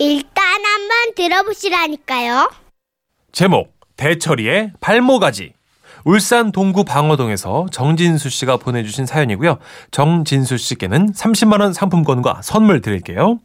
일단 한번 들어보시라니까요. 제목 대철이의 발모가지 울산 동구 방어동에서 정진수 씨가 보내주신 사연이고요. 정진수 씨께는 30만 원 상품권과 선물 드릴게요.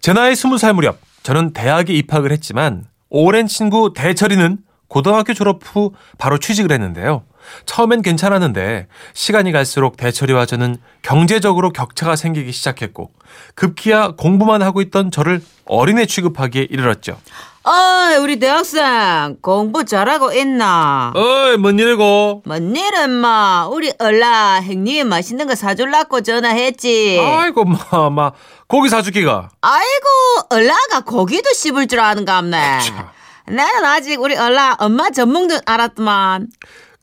제 나이 20살 무렵 저는 대학에 입학을 했지만 오랜 친구 대철이는 고등학교 졸업 후 바로 취직을 했는데요. 처음엔 괜찮았는데 시간이 갈수록 대철이와 저는 경제적으로 격차가 생기기 시작했고 급기야 공부만 하고 있던 저를 어린애 취급하기에 이르렀죠. 어이, 우리 대학생 공부 잘하고 있나? 어이, 뭔 일이고? 뭔 일은 마 우리 얼라 형님이 맛있는 거 사줄라고 전화했지. 아이고, 마, 마, 고기 사주기가. 아이고 얼라가 고기도 씹을 줄 아는가 없네. 나는 아직 우리 얼라 엄마 전문도 알았더만.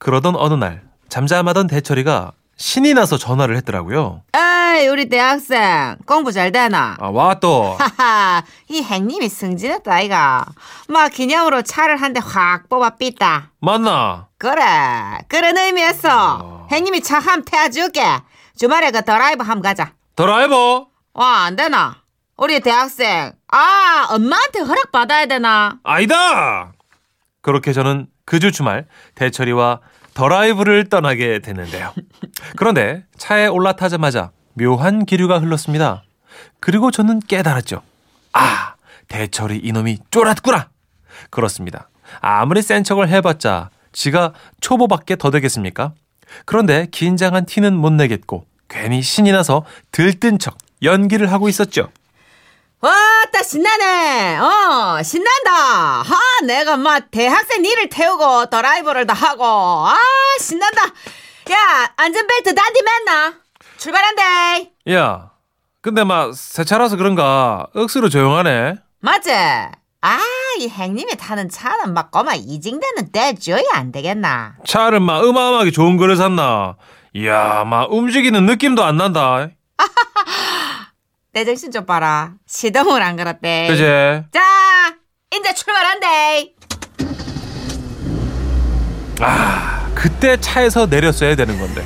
그러던 어느 날, 잠잠하던 대철이가 신이 나서 전화를 했더라고요. 에이 우리 대학생 공부 잘 되나? 아, 와, 또. 하하 이 형님이 승진했다 아이가. 막 기념으로 차를 한 대 확 뽑아 삐다. 맞나? 그래 그런 의미에서 형님이 차 함 태워줄게. 주말에 그 드라이브 함 가자. 드라이버? 와, 안 되나? 우리 대학생. 아, 엄마한테 허락 받아야 되나? 아니다! 그렇게 저는 그 주 주말 대철이와 드라이브를 떠나게 됐는데요. 그런데 차에 올라타자마자 묘한 기류가 흘렀습니다. 그리고 저는 깨달았죠. 아, 대철이 이놈이 쫄았구나! 그렇습니다. 아무리 센 척을 해봤자 지가 초보밖에 더 되겠습니까? 그런데 긴장한 티는 못 내겠고 괜히 신이 나서 들뜬 척 연기를 하고 있었죠. 와따 신나네. 어, 신난다. 하, 내가 막 대학생 일을 태우고 드라이브를 다 하고. 아, 신난다. 야, 안전벨트 단디 맸나? 출발한대. 야, 근데 막 새 차라서 그런가 억수로 조용하네. 맞지? 아, 이 형님이 타는 차는 막 꼬마 이징되는 떼줘야 안 되겠나? 차를 막 어마어마하게 좋은 거를 샀나. 이야, 막 움직이는 느낌도 안 난다. 내 정신 좀 봐라. 시동을 안 걸었대. 그제? 자, 이제 출발한대. 아, 그때 차에서 내렸어야 되는 건데.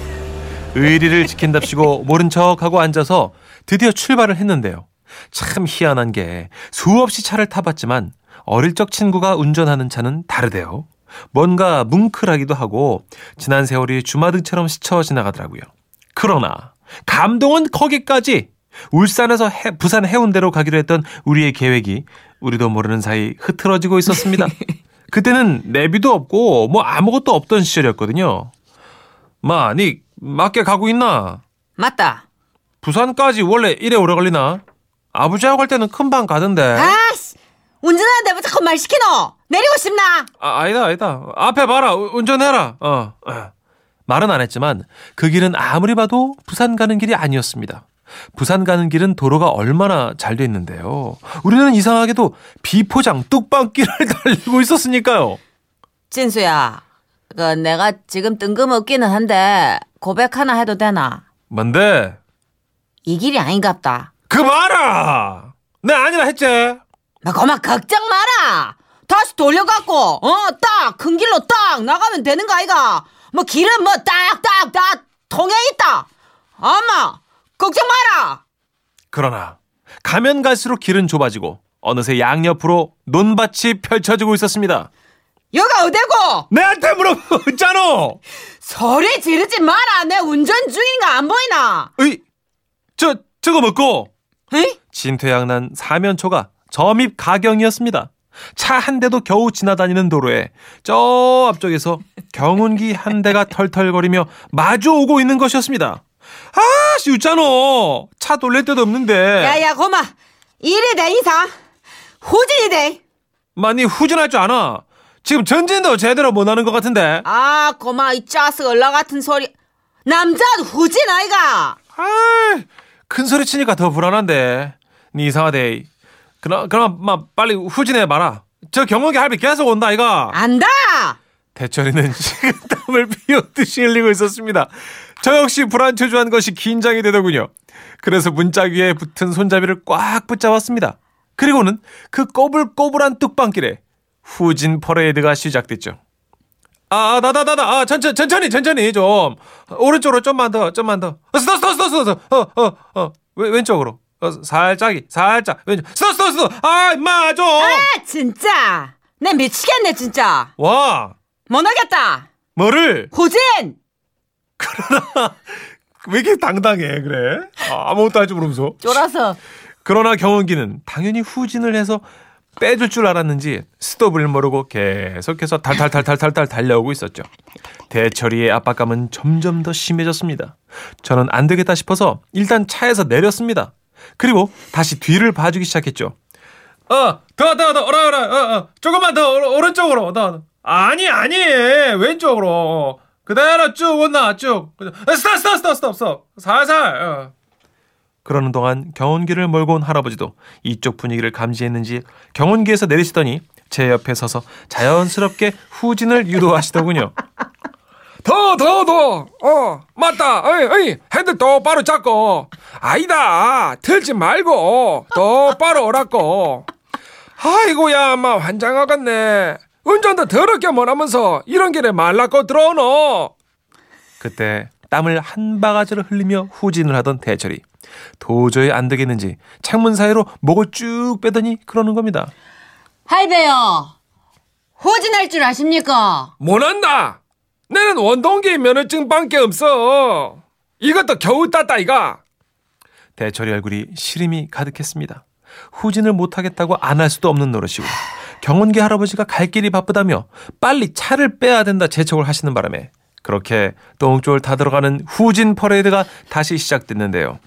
의리를 지킨답시고 모른 척하고 앉아서 드디어 출발을 했는데요. 참 희한한 게 수없이 차를 타봤지만 어릴 적 친구가 운전하는 차는 다르대요. 뭔가 뭉클하기도 하고 지난 세월이 주마등처럼 스쳐 지나가더라고요. 그러나 감동은 거기까지 울산에서 해, 부산 해운대로 가기로 했던 우리의 계획이 우리도 모르는 사이 흐트러지고 있었습니다. 그때는 내비도 없고 뭐 아무것도 없던 시절이었거든요. 마, 니 맞게 가고 있나? 맞다. 부산까지 원래 이래 오래 걸리나? 아버지하고 갈 때는 금방 가던데. 아씨, 운전하는데 왜 자꾸 말 시키노? 내리고 싶나? 아, 아니다, 아니다. 앞에 봐라. 우- 운전해라. 어, 어. 말은 안 했지만 그 길은 아무리 봐도 부산 가는 길이 아니었습니다. 부산 가는 길은 도로가 얼마나 잘 돼 있는데요. 우리는 이상하게도 비포장 뚝방길을 달리고 있었으니까요. 진수야, 그 내가 지금 뜬금없기는 한데 고백 하나 해도 되나? 뭔데? 이 길이 아닌갑다. 그 봐라! 내 아니라 했지? 막 그만 걱정 마라. 다시 돌려갖고 어 딱 큰 길로 딱 나가면 되는 거 아이가? 뭐 길은 뭐 딱딱 다 통해 있다. 엄마 걱정 마라. 그러나 가면 갈수록 길은 좁아지고 어느새 양옆으로 논밭이 펼쳐지고 있었습니다. 여가 어디고? 내한테 물어봤잖아! 소리 지르지 마라. 내 운전 중인 거안 보이나? 으이, 저, 저거 먹고! 에이? 진퇴양난 사면초가 점입 가경이었습니다. 차 한 대도 겨우 지나다니는 도로에 저 앞쪽에서 경운기 한 대가 털털거리며 마주오고 있는 것이었습니다. 아, 씨, 웃잖아. 차 돌릴 데도 없는데. 야야 고마. 이리 돼 이상. 후진이 돼. 많이 후진할 줄 아나? 지금 전진도 제대로 못 하는 것 같은데. 아 고마 이 짜스 얼라 같은 소리. 남자도 후진 아이가. 아, 큰 소리 치니까 더 불안한데. 니 이상하대. 그럼, 그럼, 막, 빨리 후진해 봐라. 저 경운기 할비 계속 온다, 이가. 안다. 대철이는 식은땀을 피우듯이 흘리고 있었습니다. 저 역시 불안초조한 것이 긴장이 되더군요. 그래서 문짝 위에 붙은 손잡이를 꽉 붙잡았습니다. 그리고는 그 꼬불꼬불한 뚝방길에 후진 퍼레이드가 시작됐죠. 아, 나, 나, 나, 나, 아, 천천히, 천천히, 천천히, 좀. 오른쪽으로 좀만 더, 좀만 더. 어, 스톱, 스톱, 스톱, 스톱, 어, 어, 어. 왼, 왼쪽으로. 어, 살짝이 살짝 왼쪽 스톱 스톱 스톱 아 임마 좀 아 진짜 내 미치겠네 진짜 와 못 하겠다 뭐를 후진 왜 이렇게 당당해 그래 아, 아무것도 할 줄 모르면서 쫄아서 그러나 경운기는 당연히 후진을 해서 빼줄 줄 알았는지 스톱을 모르고 계속해서 달달달달달달 달려오고 있었죠. 대철이의 압박감은 점점 더 심해졌습니다. 저는 안 되겠다 싶어서 일단 차에서 내렸습니다. 그리고 다시 뒤를 봐주기 시작했죠. 어, 더, 더, 더, 오라, 오라, 어, 어, 조금만 더, 오른- 오른쪽으로, 더, 더. 아니, 아니, 왼쪽으로. 그대로 쭉 온나, 쭉. 스톱, 스톱, 스톱, 스톱, 스톱. 살살, 어. 그러는 동안 경운기를 몰고 온 할아버지도 이쪽 분위기를 감지했는지 경운기에서 내리시더니 제 옆에 서서 자연스럽게 후진을 유도하시더군요. 더, 더, 더. 어, 맞다. 어이, 어이, 핸들 똑바로 잡고. 아니다. 틀지 말고. 똑바로 오라고. 아이고야, 마 환장하겠네. 운전도 더럽게 못하면서 이런 길에 말라고 들어오노. 그때 땀을 한 바가지를 흘리며 후진을 하던 대철이 도저히 안 되겠는지 창문 사이로 목을 쭉 빼더니 그러는 겁니다. 할배요 후진할 줄 아십니까 못한다. 내는 원동기 면허증밖에 없어. 이것도 겨우 땄다 이가. 대철이 얼굴이 시름이 가득했습니다. 후진을 못하겠다고 안 할 수도 없는 노릇이고 경운기 할아버지가 갈 길이 바쁘다며 빨리 차를 빼야 된다 재촉을 하시는 바람에 그렇게 똥줄 타 들어가는 후진 퍼레이드가 다시 시작됐는데요.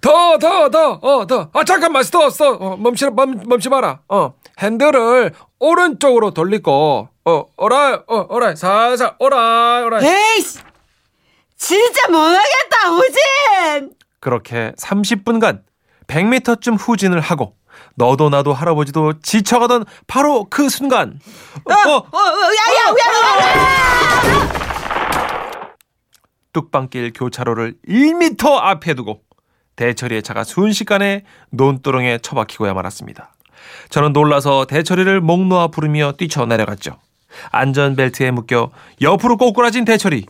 더, 더, 더, 어, 더. 아, 잠깐만, 스톱, 스톱. 어, 멈추, 멈, 멈추 마라. 어, 핸들을 오른쪽으로 돌리고, 어, 어라, 어, 어라, 살살, 어라, 어라. 에이씨 진짜 못하겠다 후진 그렇게 30분간 100m쯤 후진을 하고, 너도 나도 할아버지도 지쳐가던 바로 그 순간, 어, 어, 어, 어, 야, 야, 야, 야. 뚝방길 교차로를 1m 앞에 두고 대철이의 차가 순식간에 논두렁에 처박히고야 말았습니다. 저는 놀라서 대철이를 목 놓아 부르며 뛰쳐내려갔죠. 안전벨트에 묶여 옆으로 꼬꾸라진 대철이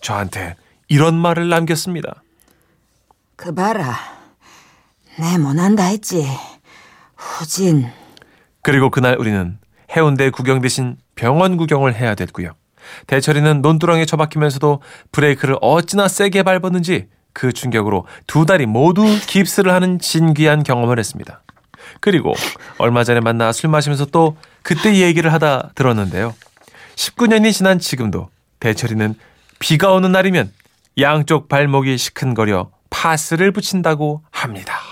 저한테 이런 말을 남겼습니다. 그 봐라 내 못한다 했지 후진 그리고 그날 우리는 해운대 구경 대신 병원 구경을 해야 됐고요. 대철이는 논두렁에 처박히면서도 브레이크를 어찌나 세게 밟았는지 그 충격으로 두 다리 모두 깁스를 하는 진귀한 경험을 했습니다. 그리고 얼마 전에 만나 술 마시면서 또 그때 얘기를 하다 들었는데요. 19년이 지난 지금도 대철이는 비가 오는 날이면 양쪽 발목이 시큰거려 파스를 붙인다고 합니다.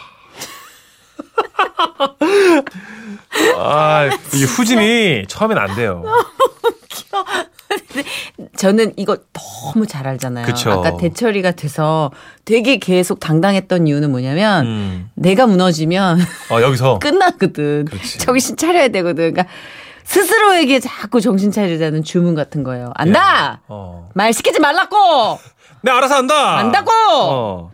아, 이 후진이 처음엔 안 돼요. 저는 이거 너무 잘 알잖아요. 그쵸. 아까 대처리가 돼서 되게 계속 당당했던 이유는 뭐냐면 음. 내가 무너지면 어, 여기서. 끝나거든. 그렇지. 정신 차려야 되거든. 그러니까 스스로에게 자꾸 정신 차리자는 주문 같은 거예요. 안다. 어. 말 시키지 말라고. 내 알아서 한다. 안다고. 어.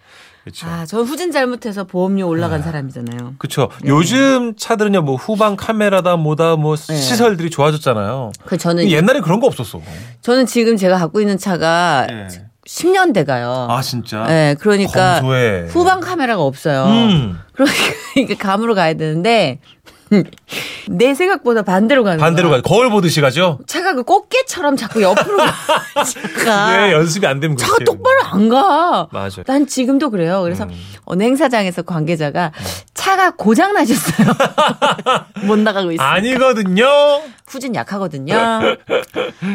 그렇죠. 아, 전 후진 잘못해서 보험료 올라간 사람이잖아요. 그렇죠. 요즘 차들은요, 뭐 후방 카메라다 뭐다 뭐 네. 시설들이 좋아졌잖아요. 그 저는 옛날에 그런 거 없었어. 저는 지금 제가 갖고 있는 차가 예. 10년 돼가요. 아 진짜. 네, 그러니까 검소해. 후방 카메라가 없어요. 음. 그러니까 감으로 가야 되는데 내 생각보다 반대로 가는 반대로. 가. 거울 보듯이 가죠. 차가 그 꽃게처럼 자꾸 옆으로 가니까 왜 연습이 안 되면 차가. 똑바로 안 가. 맞아요. 난 지금도 그래요. 그래서 음. 어느 행사장에서 관계자가 차가 고장 나셨어요. 못 나가고 있어요. 아니거든요. 후진 약하거든요.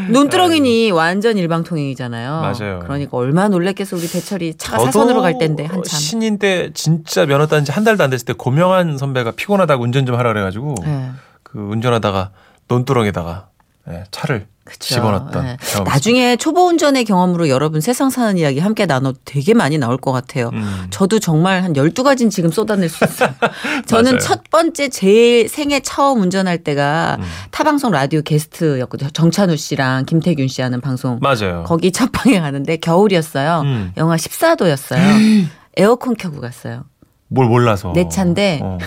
눈두렁이니 완전 일방통행이잖아요. 맞아요. 그러니까 얼마나 놀랬겠어 우리 대철이 차가 사선으로 갈 때인데 한참. 신인 때 진짜 면허 딴 지 한 달도 안 됐을 때 고명한 선배가 피곤하다고 운전 좀 하라 그래가지고 네. 그 운전하다가 논두렁에다가 예, 차를 그쵸. 집어넣었던 네. 나중에 초보 운전의 경험으로 여러분 세상 사는 이야기 함께 나눠도 되게 많이 나올 것 같아요. 음. 저도 정말 한 12가지는 지금 쏟아낼 수 있어요. 저는. 첫 번째 제일 생애 처음 운전할 때가 음. 타방송 라디오 게스트였거든요. 정찬우 씨랑 김태균 씨 하는 방송. 맞아요. 거기 첫 방에 가는데 겨울이었어요. 음. 영하 14도였어요. 에어컨 켜고 갔어요. 뭘 몰라서 내 차인데 어.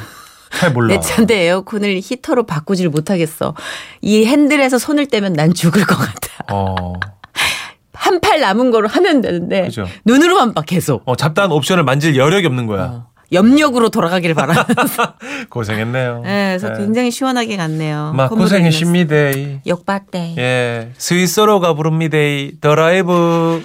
잘 몰라. 내 차인데 에어컨을 히터로 바꾸질 못하겠어. 이 핸들에서 손을 떼면 난 죽을 것 같아. 어. 한 팔 남은 거로 하면 되는데 그죠. 눈으로만 봐 계속. 어, 잡다한 옵션을 만질 여력이 없는 거야. 어. 염력으로 돌아가길 바라면서. 고생했네요. 네, 그래서 예. 굉장히 시원하게 갔네요. 막 고생하십니다. 역박대. 예, 스위스로가 부릅니다. 드라이브.